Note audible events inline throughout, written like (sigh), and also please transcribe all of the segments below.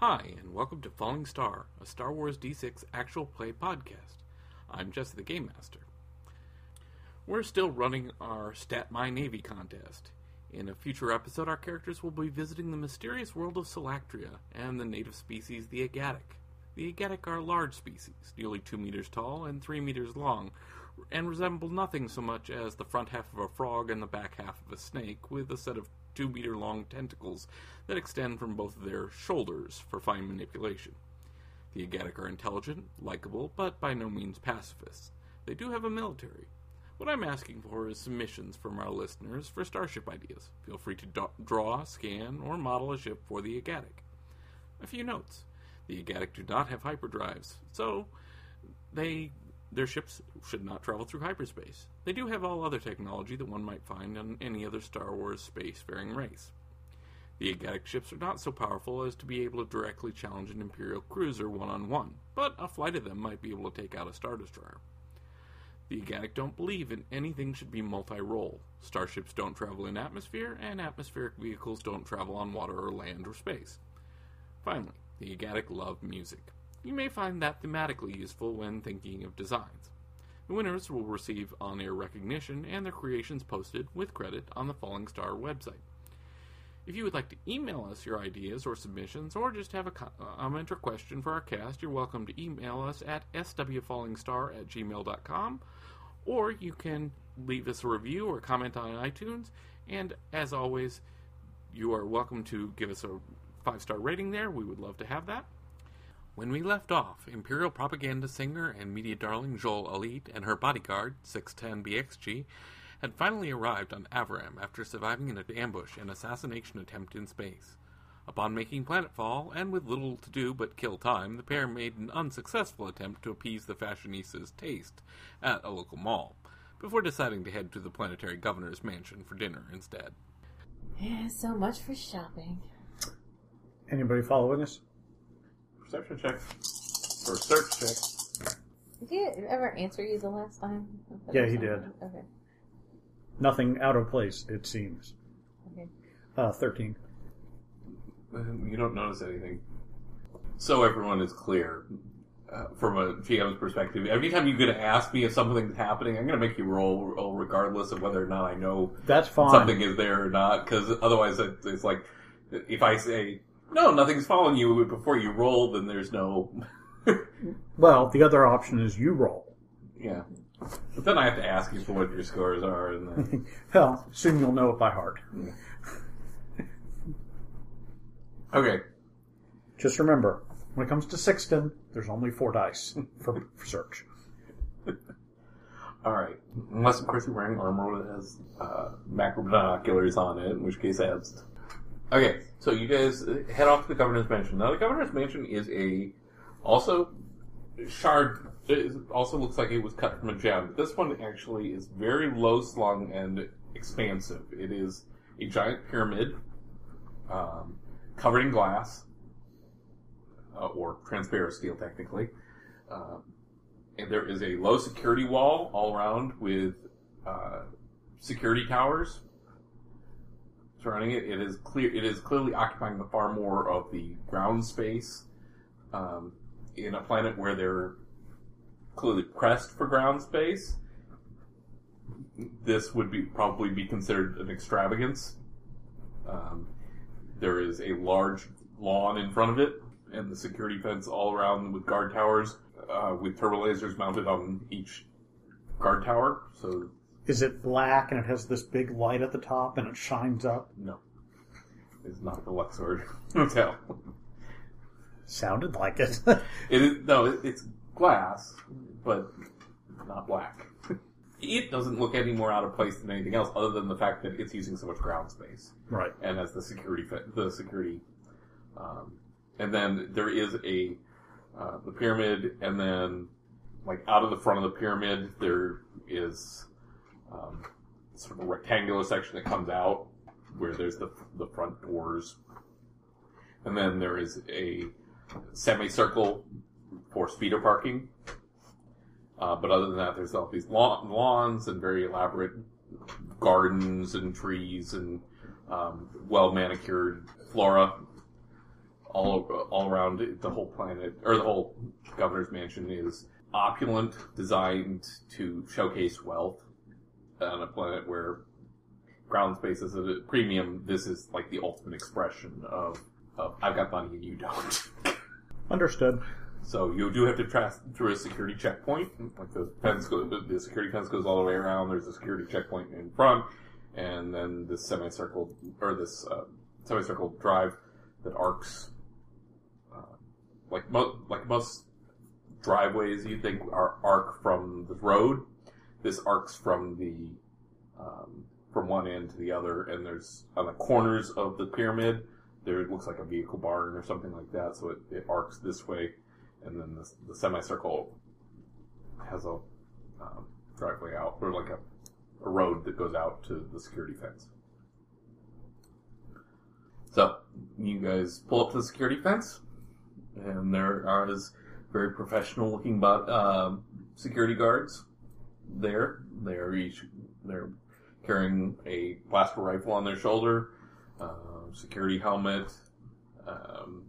Hi, and welcome to Falling Star, a Star Wars D6 actual play podcast. I'm Jesse the Game Master. We're still running our Stat My Navy contest. In a future episode, our characters will be visiting the mysterious world of Salactria and the native species, the Agatic. The Agatic are large species, nearly 2 meters tall and 3 meters long, and resemble nothing so much as the front half of a frog and the back half of a snake, with a set of 2 meter long tentacles that extend from both of their shoulders for fine manipulation. The Agatic are intelligent, likable, but by no means pacifists. They do have a military. What I'm asking for is submissions from our listeners for starship ideas. Feel free to do- draw, scan, or model a ship for the Agatic. A few notes. The Agatic do not have hyperdrives, so they their ships should not travel through hyperspace. They do have all other technology that one might find on any other Star Wars spacefaring race. The Agatic ships are not so powerful as to be able to directly challenge an Imperial cruiser one on one, but a flight of them might be able to take out a Star Destroyer. The Agatic don't believe in anything should be multi role. Starships don't travel in atmosphere, and atmospheric vehicles don't travel on water or land or space. Finally, the Agatic love music. You may find that thematically useful when thinking of designs. The winners will receive on air recognition and their creations posted with credit on the Falling Star website. If you would like to email us your ideas or submissions, or just have a uh, comment or question for our cast, you're welcome to email us at swfallingstar at gmail.com, or you can leave us a review or comment on iTunes. And as always, you are welcome to give us a five star rating there. We would love to have that. When we left off, Imperial propaganda singer and media darling Joel Elite and her bodyguard, 610BXG, had finally arrived on Avaram after surviving an ambush and assassination attempt in space. Upon making planetfall, and with little to do but kill time, the pair made an unsuccessful attempt to appease the fashionistas' taste at a local mall, before deciding to head to the planetary governor's mansion for dinner instead. Yeah, so much for shopping. Anybody following us? Perception check. Or search check. Did he ever answer you the last time? Yeah, he did. Okay. Nothing out of place, it seems. Okay. Uh, 13. You don't notice anything. So everyone is clear. Uh, from a GM's perspective, every time you're going to ask me if something's happening, I'm going to make you roll, roll regardless of whether or not I know That's fine. something is there or not. Because otherwise, it, it's like if I say no, nothing's following you before you roll, then there's no. (laughs) Well, the other option is you roll. yeah. But then I have to ask you for what your scores are, and then, (laughs) Well, soon you'll know it by heart. (laughs) okay. Just remember, when it comes to Sixton, there's only four dice for, for search. All right. Unless, of course, you're wearing armor that has uh, macro binoculars on it, in which case adds. Okay, so you guys head off to the governor's mansion. Now, the governor's mansion is a also shard. It also looks like it was cut from a gem. This one actually is very low slung and expansive. It is a giant pyramid um, covered in glass uh, or transparent steel, technically. Um, and there is a low security wall all around with uh, security towers surrounding it. It is clear. It is clearly occupying the far more of the ground space um, in a planet where they're clearly pressed for ground space. This would be probably be considered an extravagance. Um, there is a large lawn in front of it, and the security fence all around with guard towers uh, with turbo lasers mounted on each guard tower. So Is it black and it has this big light at the top and it shines up? no, it's not the Luxor Hotel. Sounded like it. (laughs) It is no, it, it's glass, but not black. It doesn't look any more out of place than anything else, other than the fact that it's using so much ground space, right. and as the security the security, um, and then there is a uh, the pyramid, and then like out of the front of the pyramid there is um, sort of a rectangular section that comes out where there's the the front doors, and then there is a semicircle for speeder parking. Uh, but other than that, there's all these lawn, lawns and very elaborate gardens and trees and um, well manicured flora all all around the whole planet or the whole governor's mansion is opulent, designed to showcase wealth on a planet where ground space is a premium. This is like the ultimate expression of, of I've got money and you don't. (laughs) Understood. So you do have to pass through a security checkpoint. Like the fence, go, the, the security fence goes all the way around. There's a security checkpoint in front, and then this semicircle or this uh, semicircle drive that arcs, uh, like mo- like most driveways you think are arc from the road. This arcs from the um, from one end to the other, and there's on the corners of the pyramid. There looks like a vehicle barn or something like that, so it, it arcs this way and then the, the semicircle has a um, driveway out, or like a, a road that goes out to the security fence. So you guys pull up to the security fence, and there are is very professional looking but um, security guards there. They're each they're carrying a blaster rifle on their shoulder, uh, security helmet, um,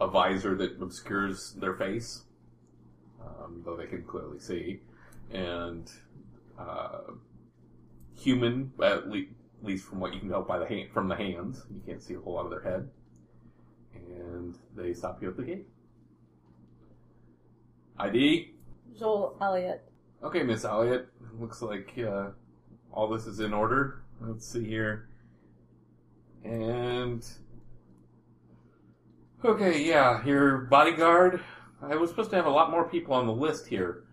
a visor that obscures their face, um, though they can clearly see, and uh, human, at le- least from what you can tell by the hand, from the hands. You can't see a whole lot of their head, and they stop you at the gate. ID. Joel Elliott. Okay, Miss Elliott. Looks like uh, all this is in order. Let's see here. And okay, yeah, your bodyguard. I was supposed to have a lot more people on the list here.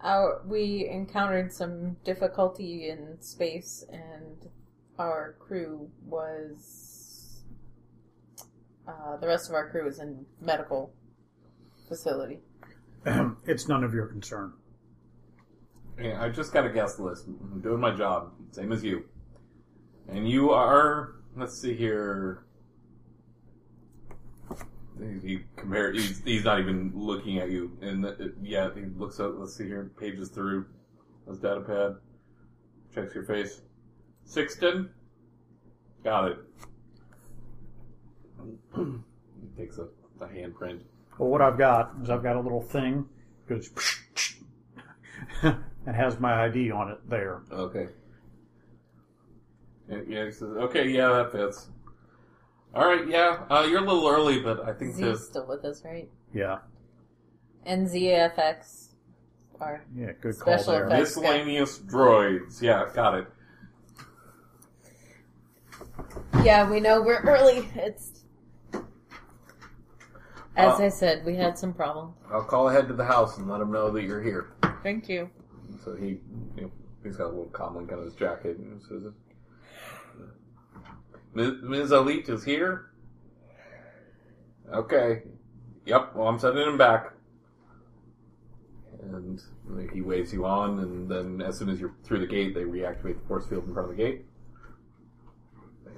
Our, we encountered some difficulty in space, and our crew was. Uh, the rest of our crew is in medical facility. (clears throat) it's none of your concern. Yeah, I just got a guest list. I'm doing my job, same as you. And you are. Let's see here. He compare. He's, he's not even looking at you, and uh, yeah, he looks up. Let's see here. Pages through his data pad. Checks your face. Sixton. Got it. (clears throat) he takes a, a handprint. Well, what I've got is I've got a little thing goes (laughs) and has my ID on it there. Okay. Yeah, yeah, he says, okay, yeah, that fits. All right, yeah, uh, you're a little early, but I think the Z's still with us, right? Yeah, And ZFX are yeah, good call Special there. effects. miscellaneous droids. Yeah, got it. Yeah, we know we're early. It's as Uh, I said, we had some problems. I'll call ahead to the house and let him know that you're here. Thank you. So he, you know, he's got a little comlink on his jacket and says, Ms. Ms. Elite is here. Okay. Yep. Well, I'm sending him back. And he waves you on, and then as soon as you're through the gate, they reactivate the force field in front of the gate.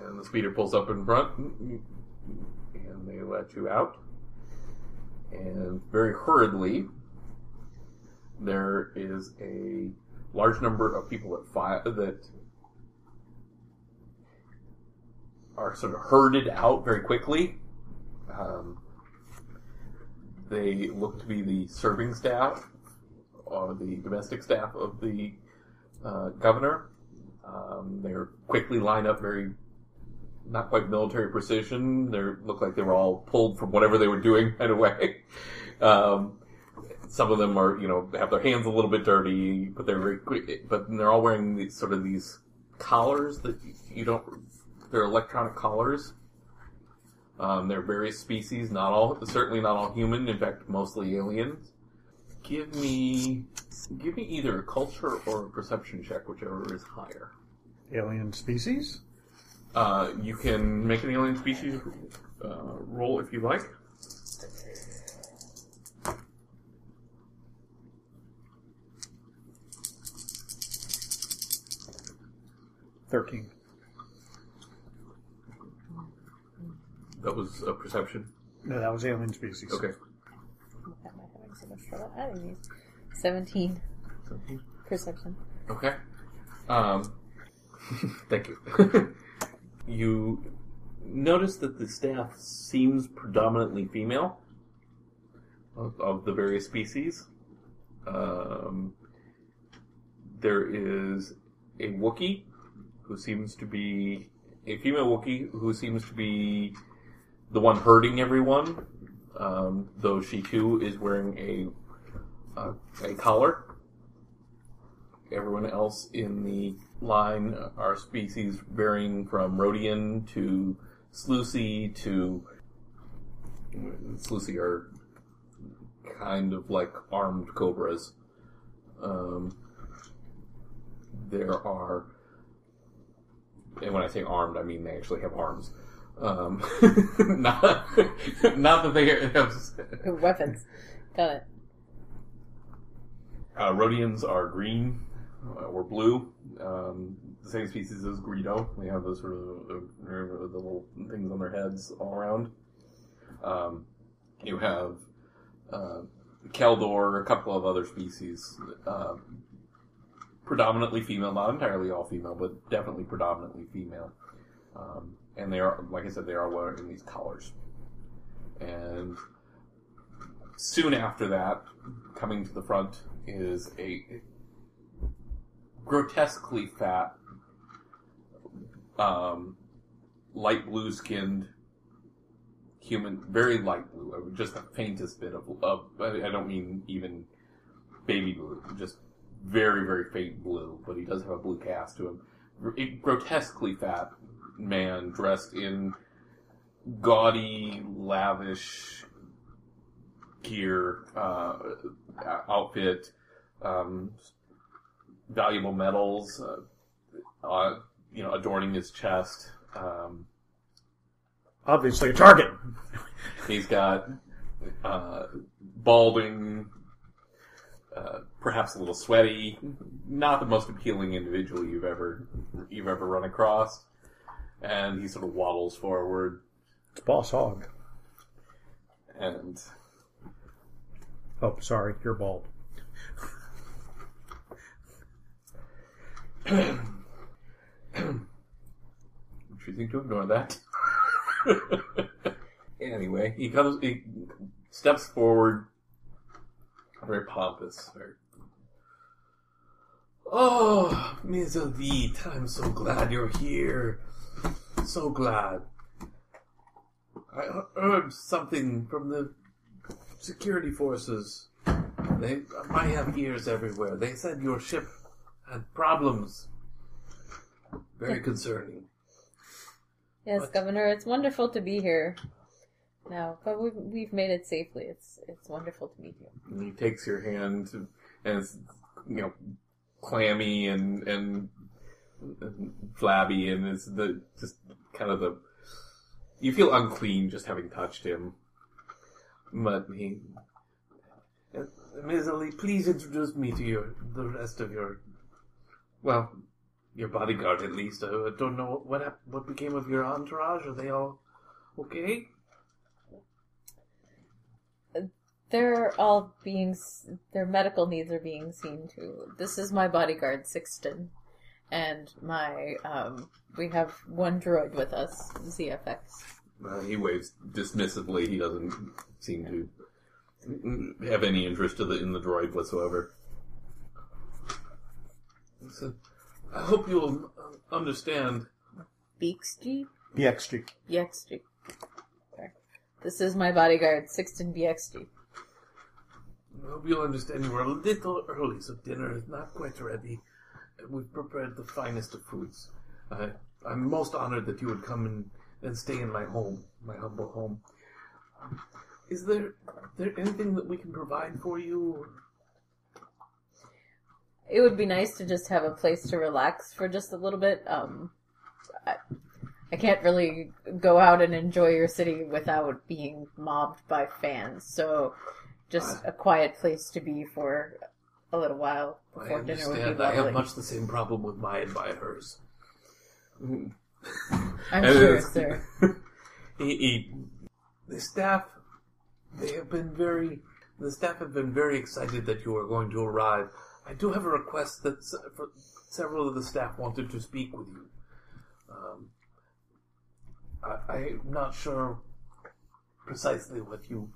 And the speeder pulls up in front, and they let you out. And very hurriedly, there is a large number of people that fi- that are sort of herded out very quickly. Um, they look to be the serving staff or the domestic staff of the uh, governor. Um, they're quickly line up very not quite military precision. They look like they were all pulled from whatever they were doing (laughs) right away. Um, some of them are, you know, have their hands a little bit dirty, but they're very. But they're all wearing these sort of these collars that you don't. They're electronic collars. Um, they're various species, not all, certainly not all human. In fact, mostly aliens. Give me, give me either a culture or a perception check, whichever is higher. Alien species. Uh, you can make an alien species uh, roll if you like. Thirteen. That was a perception. No, that was alien species. Okay. Why am I having so much trouble adding these? Seventeen perception. Okay. Um, (laughs) thank you. (laughs) you notice that the staff seems predominantly female of, the various species. Um, there is a Wookiee who seems to be a female Wookiee who seems to be the one hurting everyone, um, though she too is wearing a uh, a collar. Everyone else in the line are species varying from Rodian to Sluissi to Sluissi are kind of like armed cobras. Um, there are, and when I say armed, I mean they actually have arms. Um, (laughs) not, not that they have. Weapons. Got it. Uh, Rodians are green or blue. Um, the same species as Greedo. They have those sort of uh, the little things on their heads all around. Um, you have uh, Kel Dor, a couple of other species, uh, predominantly female, not entirely all female, but definitely predominantly female. Um, and they are, like I said, they are wearing these collars. And soon after that, coming to the front is a grotesquely fat, um, light blue skinned human, very light blue, just the faintest bit of, of I don't mean even baby blue, just very, very faint blue, but he does have a blue cast to him. Grotesquely fat man dressed in gaudy, lavish gear, uh, outfit, um, valuable metals, uh, uh, you know, adorning his chest. Um, Obviously, a target. he's got uh, balding, uh, perhaps a little sweaty. Not the most appealing individual you've ever you've ever run across. And he sort of waddles forward, It's Boss Hog. and Oh, sorry, you're bald. Choosing to ignore that. (laughs) anyway, he comes, he steps forward, very pompous. Very, oh, Ms. Elite, I'm so glad you're here. So glad. I heard something from the security forces. They might have ears everywhere. They said your ship had problems. Very concerning. Yes, What? Governor, it's wonderful to be here. Now, but we've, we've made it safely. It's it's wonderful to meet you. And he takes your hand, and it's you know clammy and and, and flabby, and it's the just kind of the you feel unclean just having touched him. But he, uh, Ms. Ali, please introduce me to your the rest of your well, your bodyguard at least. I, I don't know what hap- what became of your entourage. Are they all okay? They're all being their medical needs are being seen to. This is my bodyguard, Sixton, and my um. We have one droid with us, ZFX. Uh, he waves dismissively. He doesn't seem to have any interest in the, in the droid whatsoever. So, I hope you'll uh, understand. BXG, BXG. BXG. Sorry. This is my bodyguard, Sixton BXG. I hope you'll understand you were a little early, so dinner is not quite ready. We've prepared the finest of foods. I, I'm most honored that you would come and, and stay in my home, my humble home. Is there there anything that we can provide for you? It would be nice to just have a place to relax for just a little bit. Um, I, I can't really go out and enjoy your city without being mobbed by fans. So, just a quiet place to be for a little while I before dinner would be understand. I have lovely. much the same problem with my admirers. I'm And sure, it's- sir. (laughs) he, he, the staff, they have been very, the staff have been very excited that you are going to arrive. I do have a request that s- for several of the staff wanted to speak with you. Um, I, I'm not sure precisely what you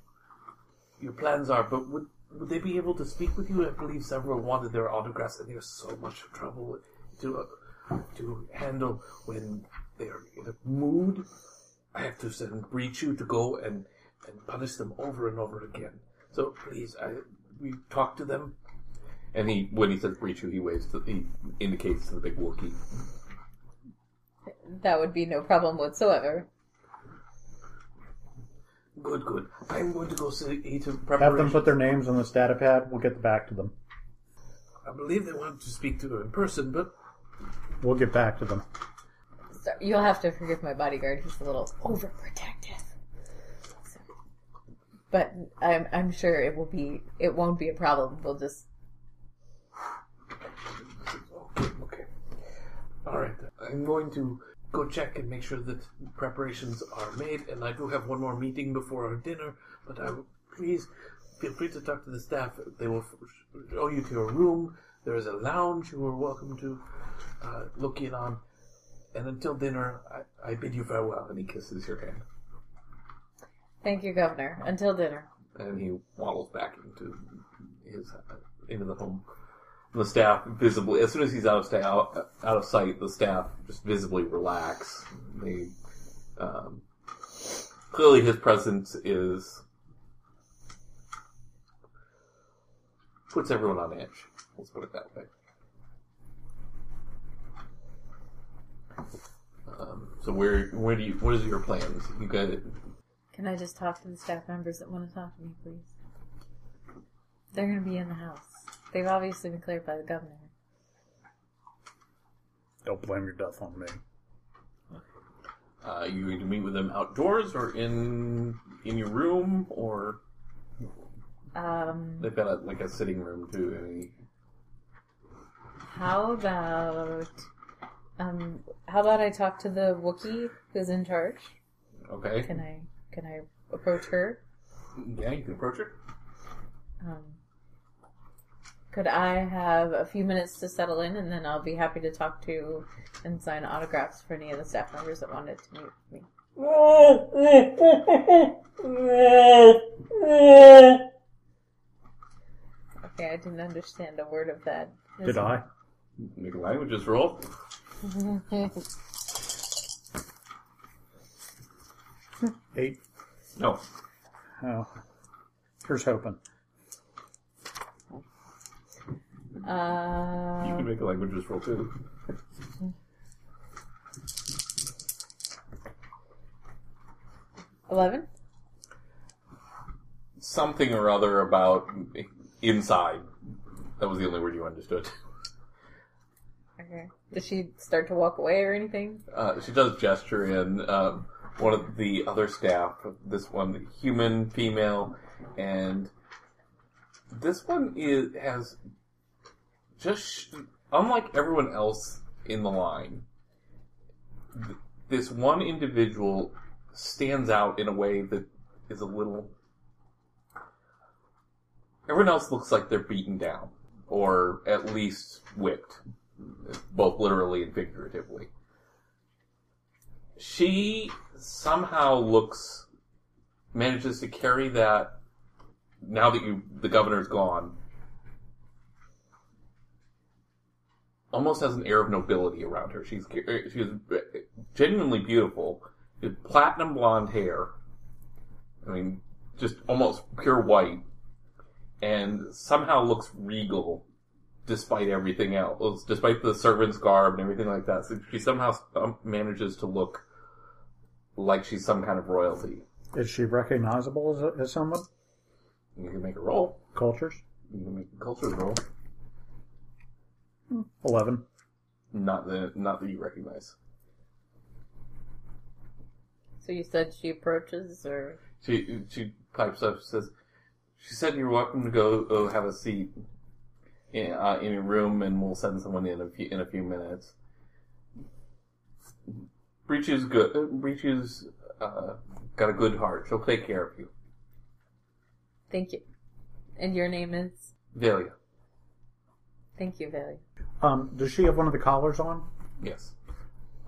your plans are, but would would they be able to speak with you? I believe several wanted their autographs, and there's so much trouble to uh, to handle when they are in a mood. I have to send Breachu to go and and punish them over and over again. So please, I we talk to them. And he, when he says Breachu, he waves, to, he indicates to the big Wookiee. That would be no problem whatsoever. Good, good. I'm going to go see to Have preparation. them put their names on the stata pad. We'll get back to them. I believe they wanted to speak to her in person, but We'll get back to them. So you'll have to forgive my bodyguard. He's a little overprotective. So- But I'm I'm sure it will be it won't be a problem. We'll just okay, okay. All right. I'm going to go check and make sure that preparations are made, and I do have one more meeting before our dinner. But I please feel free to talk to the staff. They will show you to your room. There is a lounge you are welcome to uh, look in on. And until dinner, I, I bid you farewell. And he kisses your hand. thank you, Governor. Until dinner. and he waddles back into his uh, into the home. The staff visibly, as soon as he's out of sta- out, out of sight, the staff just visibly relax. They um, clearly his presence is puts everyone on edge. Let's put it that way. Um, so where where do you what is your plans? You got it. Can I just talk to the staff members that want to talk to me, please? They're going to be in the house. They've obviously been cleared by the governor. Don't blame your death on me. Uh, you going to meet with them outdoors or in in your room or Um, they've got a like a sitting room too. I mean, how about um, how about I talk to the Wookiee who's in charge? okay, Can I can I approach her? yeah, you can approach her. Um, could I have a few minutes to settle in, and then I'll be happy to talk to and sign autographs for any of the staff members that wanted to meet with me. Okay, I didn't understand a word of that. Did I? Make a languages roll. (laughs) Eight. No, Oh. Here's hoping. You Uh, can make a languages roll too. eleven. Something or other about inside. That was the only word you understood. Okay. Did she start to walk away or anything? Uh, she does gesture in um, one of the other staff. This one, human, female, and this one is has just unlike everyone else in the line. th- This one individual stands out in a way that is a little. Everyone else looks like they're beaten down, or at least whipped, both literally and figuratively she somehow looks manages to carry that now that you the governor's gone almost has an air of nobility around her she's she's genuinely beautiful with platinum blonde hair i mean just almost pure white and somehow looks regal despite everything else despite the servant's garb and everything like that so she somehow um, manages to look like she's some kind of royalty. Is she recognizable as, as someone? You can make a roll. Cultures? You can make a culture roll. Eleven. Not the not that you recognize. So you said she approaches, or She she pipes up. She Says she said you're welcome to go uh, have a seat in, uh, in your room, and we'll send someone in a few in a few minutes. Breachu's good. uh, Breachu's uh, got a good heart. She'll take care of you. thank you. And your name is? Velia. Thank you, Valley. Um, does she have one of the collars on? Yes.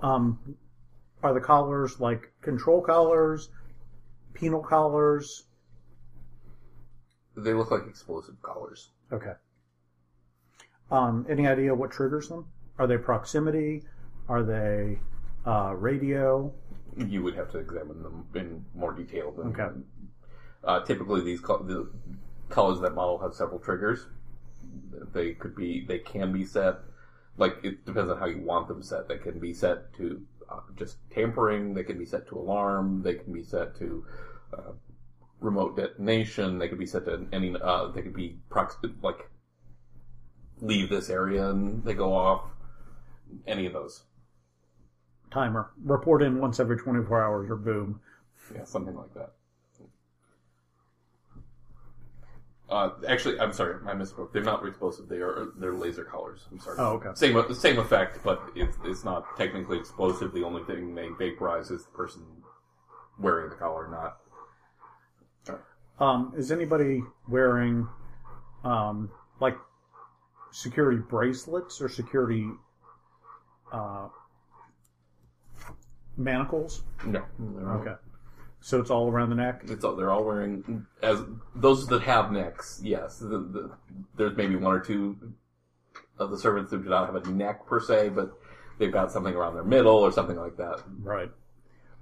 Um, are the collars like control collars, penal collars? They look like explosive collars. Okay. Um, any idea what triggers them? Are they proximity? Are they uh, radio? You would have to examine them in more detail. Than, Okay. Uh, typically, these co- the colors of that model have several triggers. They could be, they can be set. Like it depends on how you want them set. They can be set to uh, just tampering. They can be set to alarm. They can be set to uh, remote detonation. They could be set to any. Uh, they could be prox- like leave this area and they go off. Any of those. Timer. Report in once every 24 hours or boom. Yeah, something like that. Uh, actually, I'm sorry, I misspoke. They're not explosive. They are they're laser collars. I'm sorry. Oh, okay. Same the same effect, but it's it's not technically explosive. The only thing they vaporize is the person wearing the collar, not. Um, is anybody wearing um, like security bracelets or security uh, manacles? No. Okay. So it's all around the neck? It's all, they're all wearing as those that have necks. Yes, the, the, there's maybe one or two of the servants who do not have a neck per se, but they've got something around their middle or something like that. Right.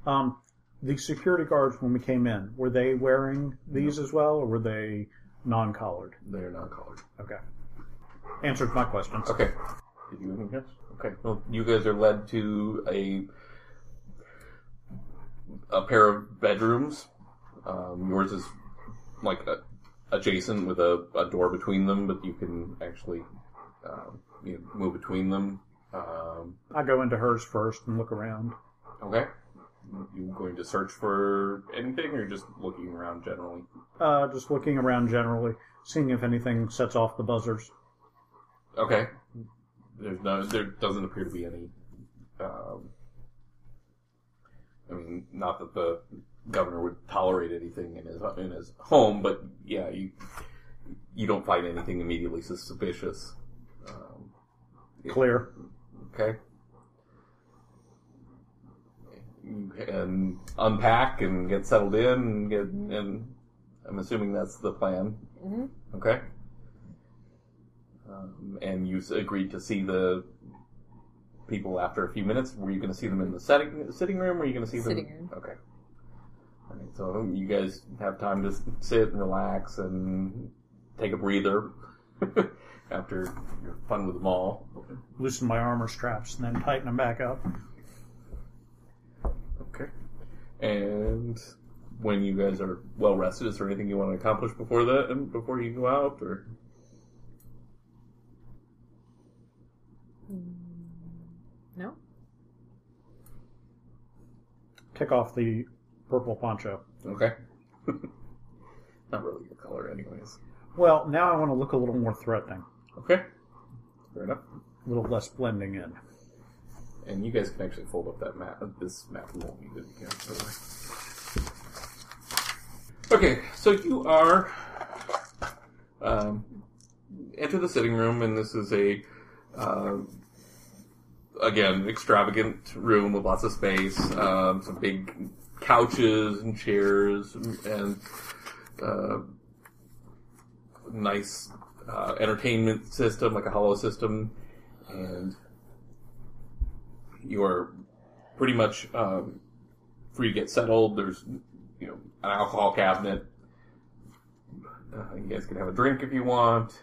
Um, the security guards, when we came in, were they wearing these as well, or were they non collared? They're not collared. Okay. Answered my questions. Okay. Did you else? Okay. Well, you guys are led to a a pair of bedrooms. Um, yours is like a, adjacent with a, a door between them, but you can actually um, you know, move between them. Um, I go into hers first and look around. okay. You going to search for anything, or just looking around generally? Uh, just looking around generally, seeing if anything sets off the buzzers. Okay. There's no. There doesn't appear to be any. Um, I mean, not that the governor would tolerate anything in his in his home, but yeah, you you don't find anything immediately suspicious. Um, Clear. okay. You can unpack and get settled in, and get and I'm assuming that's the plan. hmm Okay. Um, and you s- agreed to see the people after a few minutes. Were you going to see them in the setting, sitting room, were you going to see them? Sitting room. Okay. All right, so you guys have time to sit and relax and take a breather (laughs) after your fun with them all. Loosen my armor straps and then tighten them back up. Okay. And when you guys are well rested, is there anything you want to accomplish before that and before you go out, or? No? Kick off the purple poncho. Okay. (laughs) Not really your color, anyways. Well, now I want to look a little more threatening, Okay. Fair enough. a little less blending in. And you guys can actually fold up that map. This map won't need it again. by the way. Okay, so you are um, enter the sitting room, and this is a uh, again extravagant room with lots of space, um, some big couches and chairs, and uh, nice uh, entertainment system, like a hollow system, and you are pretty much um, free to get settled. There's, you know, an alcohol cabinet. Uh, you guys can have a drink if you want.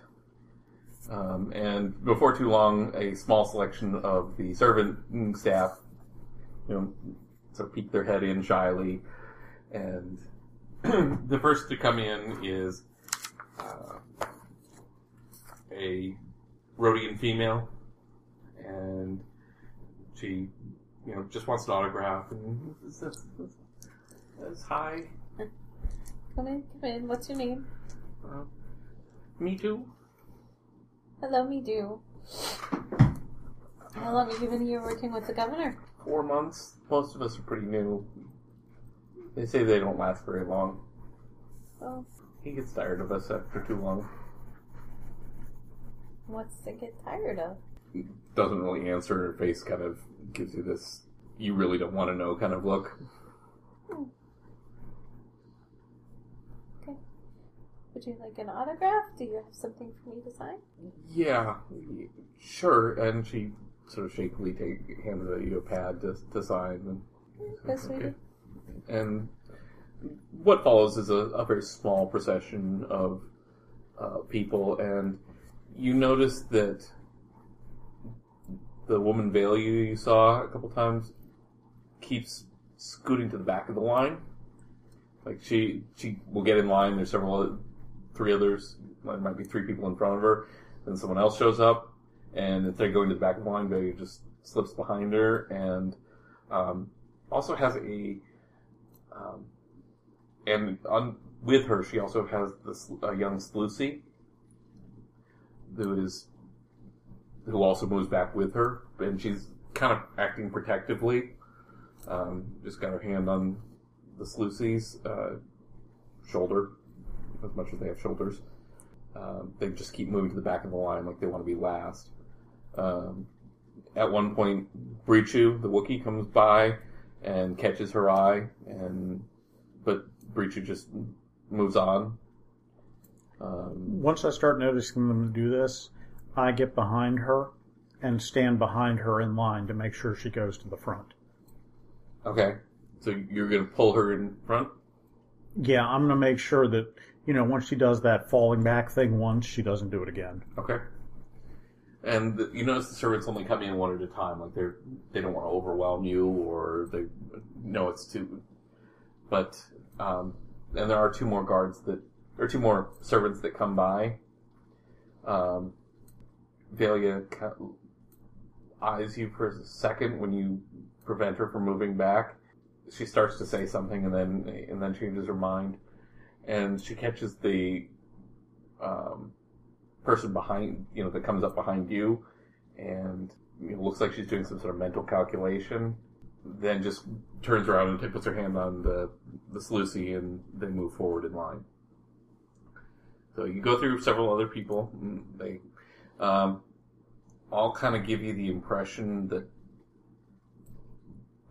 Um, and before too long, a small selection of the servant staff, you know, sort of peek their head in shyly. And (clears throat) the first to come in is uh, a Rodian female. And she, you know, just wants an autograph and says, says hi. Come in, come in. What's your name? Uh, me too. Hello, me do. How long have you been here working with the governor? Four months. Most of us are pretty new. They say they don't last very long. Well, He gets tired of us after too long. what's to get tired of? He doesn't really answer. Her face kind of gives you this you really don't want to know kind of look. Hmm. Would you like an autograph? Do you have something for me to sign? Yeah, sure. And she sort of shakily take, hands you a pad to, to sign. And, Yes, sweetie. and what follows is a, a very small procession of uh, people, and you notice that the woman Value you saw a couple times keeps scooting to the back of the line. Like she she will get in line. There's several, three others. There might be three people in front of her. Then someone else shows up, and if they're going to the back of the line, Value just slips behind her, and um, also has a um, and on with her, she also has this uh, young Sluissi, who is who also moves back with her, and she's kind of acting protectively. Um, just got her hand on the Sluissi's uh, shoulder, as much as they have shoulders. Um, they just keep moving to the back of the line like they want to be last. Um, at one point, Breachu, the Wookiee, comes by and catches her eye, and but Breachu just moves on. Um, Once I start noticing them do this, I get behind her and stand behind her in line to make sure she goes to the front. okay, so you're gonna pull her in front. Yeah, I'm going to make sure that, you know, once she does that falling back thing once, she doesn't do it again. Okay. And you notice the servants only come in one at a time. Like they're they don't want to overwhelm you, or they know it's too. But um, and there are two more guards that, or two more servants that come by. Um, eyes you for a second when you prevent her from moving back. She starts to say something, and then and then changes her mind, and she catches the um, person behind, you know, that comes up behind you, and you know, looks like she's doing some sort of mental calculation. Then just turns around and puts her hand on the the Sluissi, and they move forward in line. So you go through several other people. They um, all kind of give you the impression that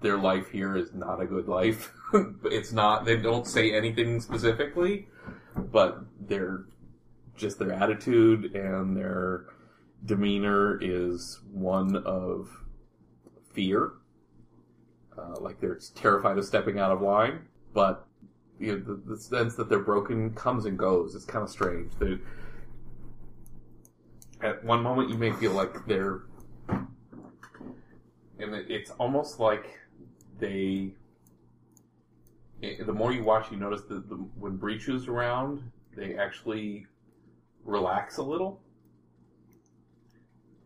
their life here is not a good life. (laughs) it's not. They don't say anything specifically, but they're just their attitude and their demeanor is one of fear. Uh, like they're terrified of stepping out of line, but you know, the, the sense that they're broken comes and goes. It's kind of strange. They, at one moment, you may feel like they're, and it, it's almost like they. the more you watch, you notice that the, when Breachu's around, they actually relax a little.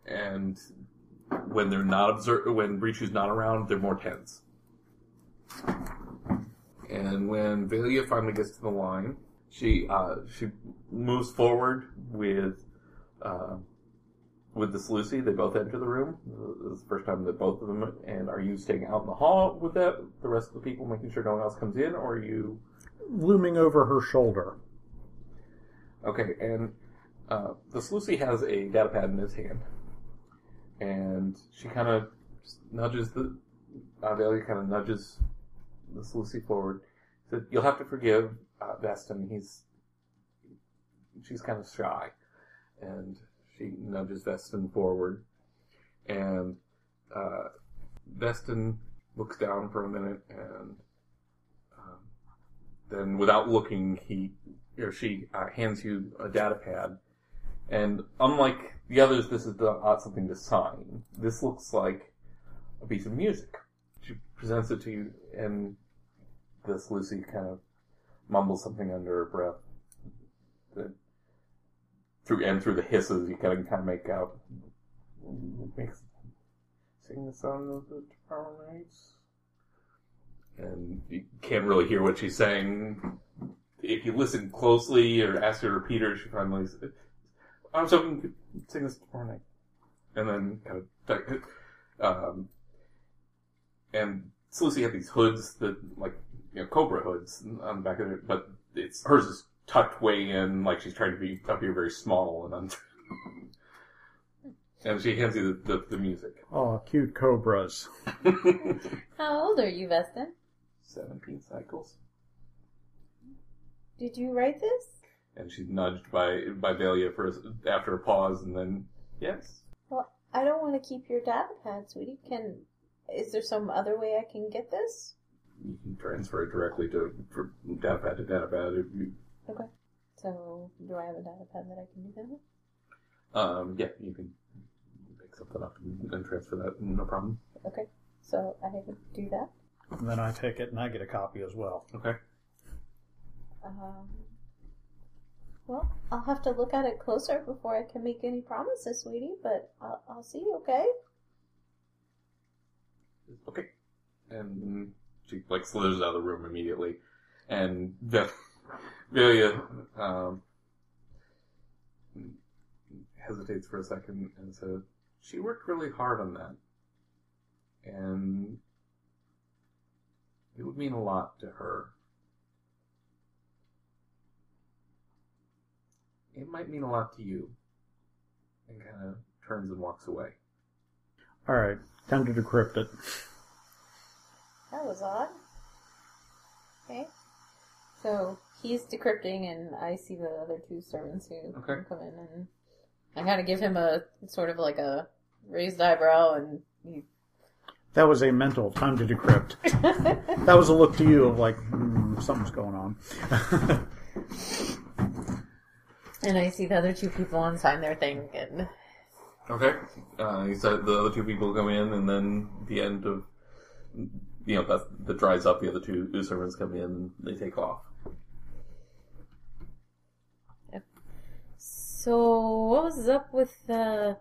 And when they're not observed, when Breachu's not around, they're more tense. And when Velia finally gets to the line, she uh, she moves forward with uh, with the Sluissi. They both enter the room. This is the first time that both of them. And are you staying out in the hall with that the rest of the people, making sure no one else comes in, or are you? Looming over her shoulder. Okay, and uh, the Sluissi has a data pad in his hand, and she kind of nudges the uh, Velia kind of nudges the Sluissi forward. Said, "You'll have to forgive uh, Veston. He's she's kind of shy," and she nudges Veston forward, and uh, Veston looks down for a minute and. Um, then, without looking, he or she uh, hands you a data pad, and unlike the others, this is not something to sign. This looks like a piece of music. She presents it to you, and this Lucy kind of mumbles something under her breath. That through and through the hisses, you can kind of make out. Sing the song of the tomorrow nights, and you can't really hear what she's saying if you listen closely or ask her to repeat her, she finally says, I'm so sing this tomorrow night. And then kind of, um, and Lucy had these hoods that, like, you know, Cobra hoods on the back of it, but it's, hers is tucked way in, like she's trying to be, appear very small and un- (laughs) And she hands you the, the, the music. Oh, cute cobras. (laughs) How old are you, Vestin? 17 cycles. Did you write this? And she's nudged by by Velia for a- after a pause, and then yes. Well, I don't want to keep your data pad, sweetie. Can is there some other way I can get this? You can transfer it directly to for datapad to datapad. If you, Okay. So, do I have a data pad that I can do that with? um, yeah, you can pick something up and, and transfer that. No problem. Okay. So I can do that. And then I take it and I get a copy as well. Okay. Um, well, I'll have to look at it closer before I can make any promises, sweetie. But I'll, I'll see you. Okay. Okay. And she like slithers out of the room immediately, and Ve- Velia um, hesitates for a second and says, "She worked really hard on that, and it would mean a lot to her. It might mean a lot to you." And kind of turns and walks away. All right, time to decrypt it. That was odd. Okay. So he's decrypting, and I see the other two servants who Okay. come in, and I kind of give him a sort of like a raised eyebrow, and he. That was a mental time to decrypt. (laughs) That was a look to you of like hmm, something's going on. and I see the other two people unsign their thing, and Okay. Uh, you said the other two people come in, and then the end of, you know, that, that dries up. The other two, two servants come in, and they take off. So what was up with the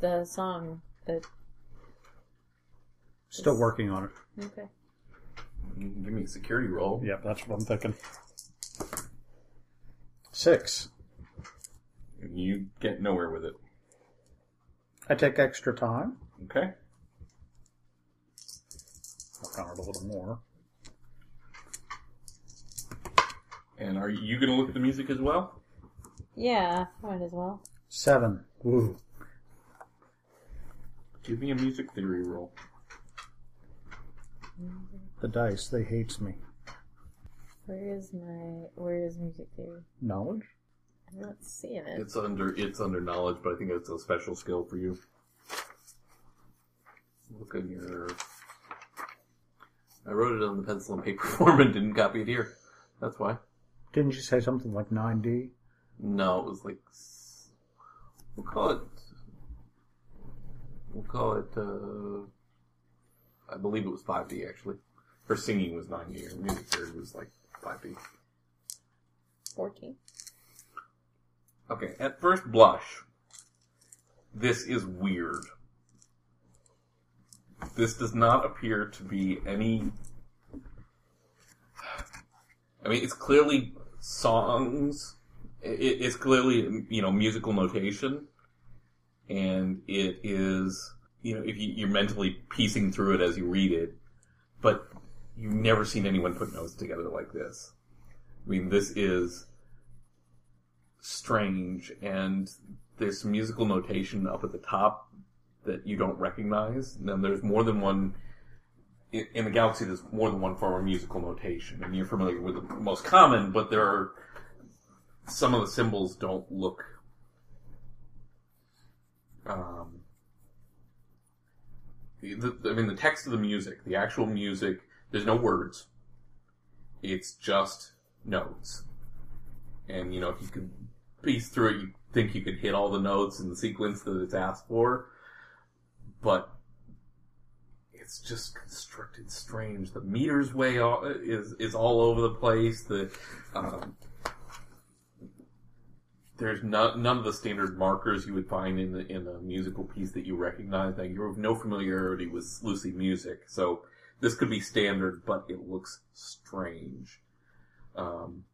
the song that? Still working on it. Okay. Give me a security roll. Yep, that's what I'm thinking. Six. You get nowhere with it. I take extra time. Okay. Work on it a little more. And are you going to look at the music as well? Yeah, might as well. Seven. Ooh. Give me a music theory roll. The dice, they hates me. Where is my where is music theory? Knowledge? I'm not seeing it. It's under it's under knowledge, but I think it's a special skill for you. Look in your. I wrote it on the pencil and paper (laughs) form and didn't copy it here. That's why. Didn't you say something like 9D? No, it was like we'll call it. We'll call it. uh I believe it was 5D actually. Her singing was 9D. Her music theory was like 5D. Fourteen. Okay, at first blush, this is weird. This does not appear to be any. I mean, it's clearly songs. I- i- It's clearly, you know, musical notation. And it is, you know, if you, you're mentally piecing through it as you read it, but you've never seen anyone put notes together like this. I mean, this is strange and there's musical notation up at the top that you don't recognize. And then there's more than one in the galaxy. There's more than one form of musical notation, and you're familiar with the most common. But there are some of the symbols don't look. Um, the, I mean, the text of the music, the actual music. There's no words. It's just notes. And you know, if you could piece through it, you think you could hit all the notes in the sequence that it's asked for, but it's just constructed strange. The meters way all, is is all over the place. The um, there's no, none of the standard markers you would find in the, in a musical piece that you recognize. Now you have no familiarity with Sluissi music, so this could be standard, but it looks strange. Um,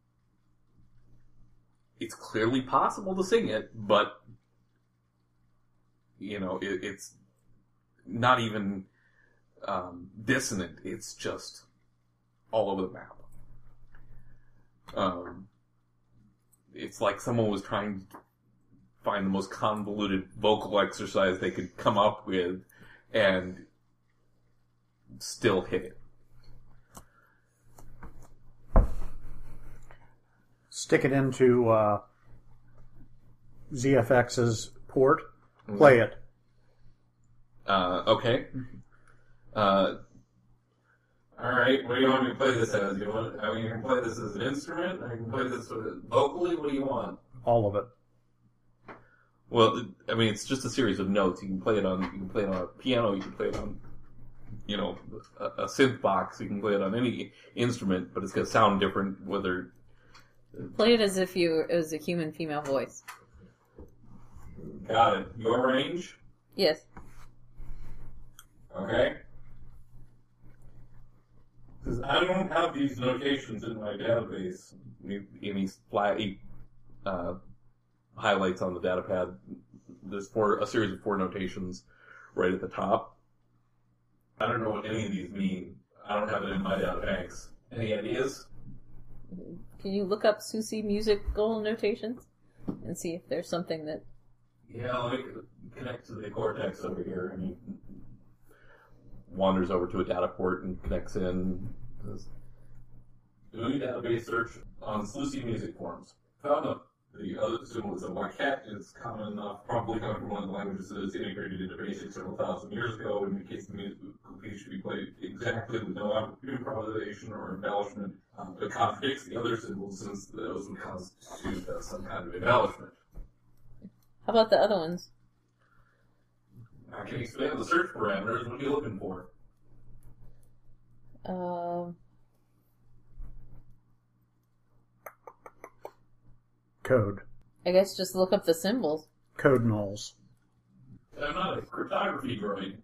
it's clearly possible to sing it, but you know, it, it's not even um, dissonant. It's just all over the map. Um, it's like someone was trying to find the most convoluted vocal exercise they could come up with and still hit it. Stick it into uh, ZFX's port. Play it. Uh, okay. Uh, all right. What do you want me to play this as? You want? I mean, you can play this as an instrument. I can play this vocally. What do you want? All of it. Well, I mean, it's just a series of notes. You can play it on. You can play it on a piano. You can play it on, you know, a, a synth box. You can play it on any instrument, but it's going to sound different whether. Play it as if you it was a human female voice. Got it. Your range. Yes. Okay. Because I don't have these notations in my database. Any flat uh, highlights on the data pad. There's four a series of four notations right at the top. I don't know what any of these mean. I don't have it in my data banks. Any ideas? Can you look up Sluissi musical notations and see if there's something that Yeah, let me connect to the cortex over here. And he wanders over to a data port and connects in. Says, Doing database search on Sluissi music forms. Found a, the other symbol is a maquette. It's common enough, probably coming from one of the languages that is integrated into Basic several thousand years ago, indicates the music piece should be played exactly with no improvisation or embellishment, um, but contradicts the other symbols since those would constitute uh, some kind of embellishment. How about the other ones? I can expand the search parameters. What are you looking for? Um, Code. I guess just look up the symbols. Code nulls. I'm not a cryptography droid.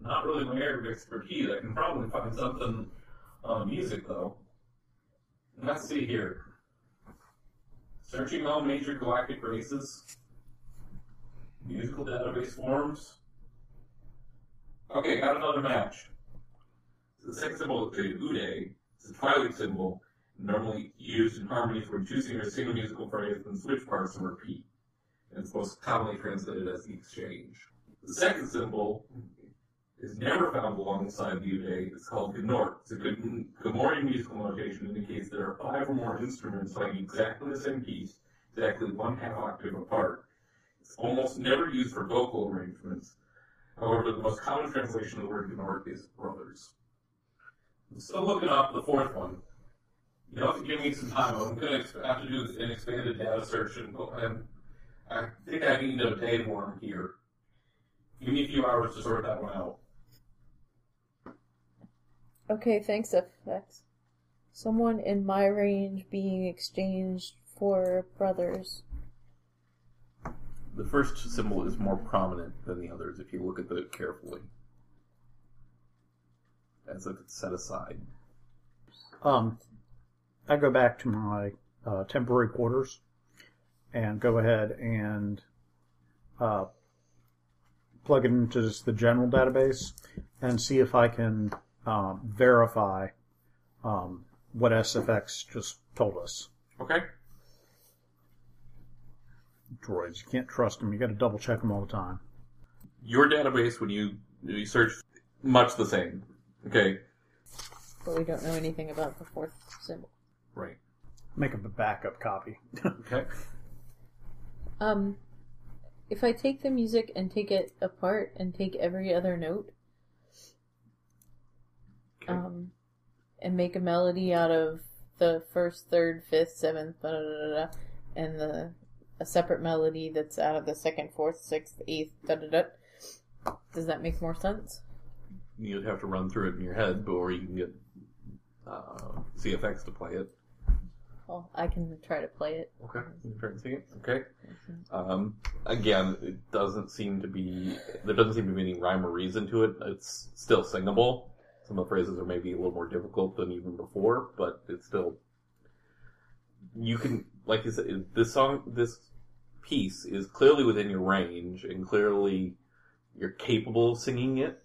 Not really my area of expertise. I can probably find something on music, though. Let's see here. Searching all major galactic races. Musical database forms. Okay, got another match. The second symbol is a ude. It's a Twi'lek symbol, normally used in harmonies where two singers sing a musical phrase and switch parts and repeat. And it's most commonly translated as the exchange. The second symbol is never found alongside the ude. It's called Gnort. It's a good Gamorrean musical notation indicates there are five or more instruments playing exactly the same piece, exactly one half octave apart. It's almost never used for vocal arrangements. However, the most common translation of the word Gnort is brothers. I'm still looking up the fourth one. You have to give me some time. I'm going to have to do an expanded data search, and, I think I need a day worm here. Give me a few hours to sort that one out. Okay, thanks, FX. Someone in my range being exchanged for brothers. The first symbol is more prominent than the others if you look at it carefully. As if it's set aside. Um, I go back to my uh, temporary quarters and go ahead and uh, plug it into just the general database and see if I can um, verify um, what SFX just told us. Okay. Droids, you can't trust them. You got to double check them all the time. Your database, when you, you search, much the same. Okay. But we don't know anything about the fourth symbol. Right. Make up a backup copy. (laughs) Okay. Um, if I take the music and take it apart and take every other note, Okay. um, and make a melody out of the first, third, fifth, seventh, da, da, da, da, and the a separate melody that's out of the second, fourth, sixth, eighth, da da da. Does that make more sense? You'd have to run through it in your head, but or you can get uh, CFX to play it. Well, I can try to play it. Okay. You can try see it. Okay. Um, again, it doesn't seem to be there doesn't seem to be any rhyme or reason to it. It's still singable. Some of the phrases are maybe a little more difficult than even before, but it's still you can like you said this song this piece is clearly within your range and clearly you're capable of singing it.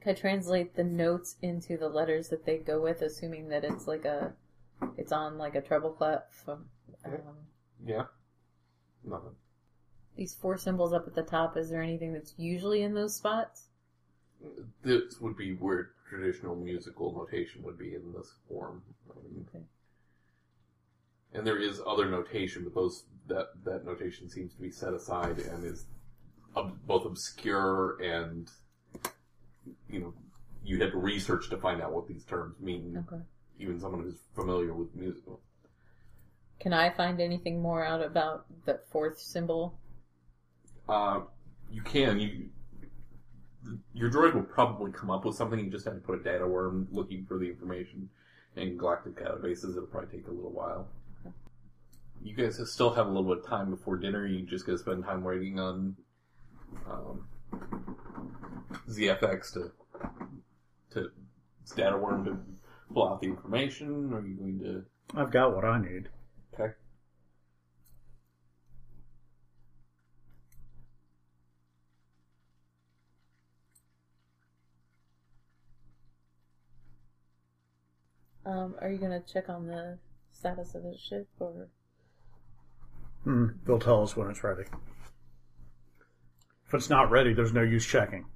Can I translate the notes into the letters that they go with, assuming that it's like a, it's on like a treble clef. Um, Yeah. Nothing. These four symbols up at the top, is there anything that's usually in those spots? This would be where traditional musical notation would be in this form. I mean, Okay. and there is other notation, but those that that notation seems to be set aside and is ob- both obscure and you know you had to research to find out what these terms mean. Okay. Even someone who's familiar with music. Can I find anything more out about the fourth symbol? Uh, you can you. Your droid will probably come up with something. You just have to put a data worm looking for the information in galactic databases. It'll probably take a little while. You guys still have a little bit of time before dinner. You just gotta spend time waiting on um, ZFX to to its data worm to pull out the information. Or are you going to? I've got what I need. Okay. Um, are you gonna check on the status of the ship, or Hmm, they'll tell us when it's ready. If it's not ready, there's no use checking.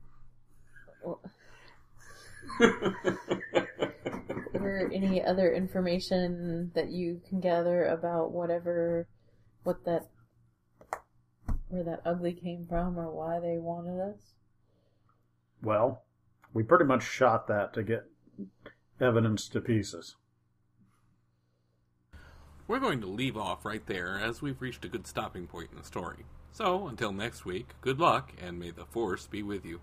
or (laughs) any other information that you can gather about whatever, what that, where that ugly came from, or why they wanted us? Well, we pretty much shot that to get evidence to pieces. We're going to leave off right there as we've reached a good stopping point in the story. So, until next week, good luck and may the Force be with you.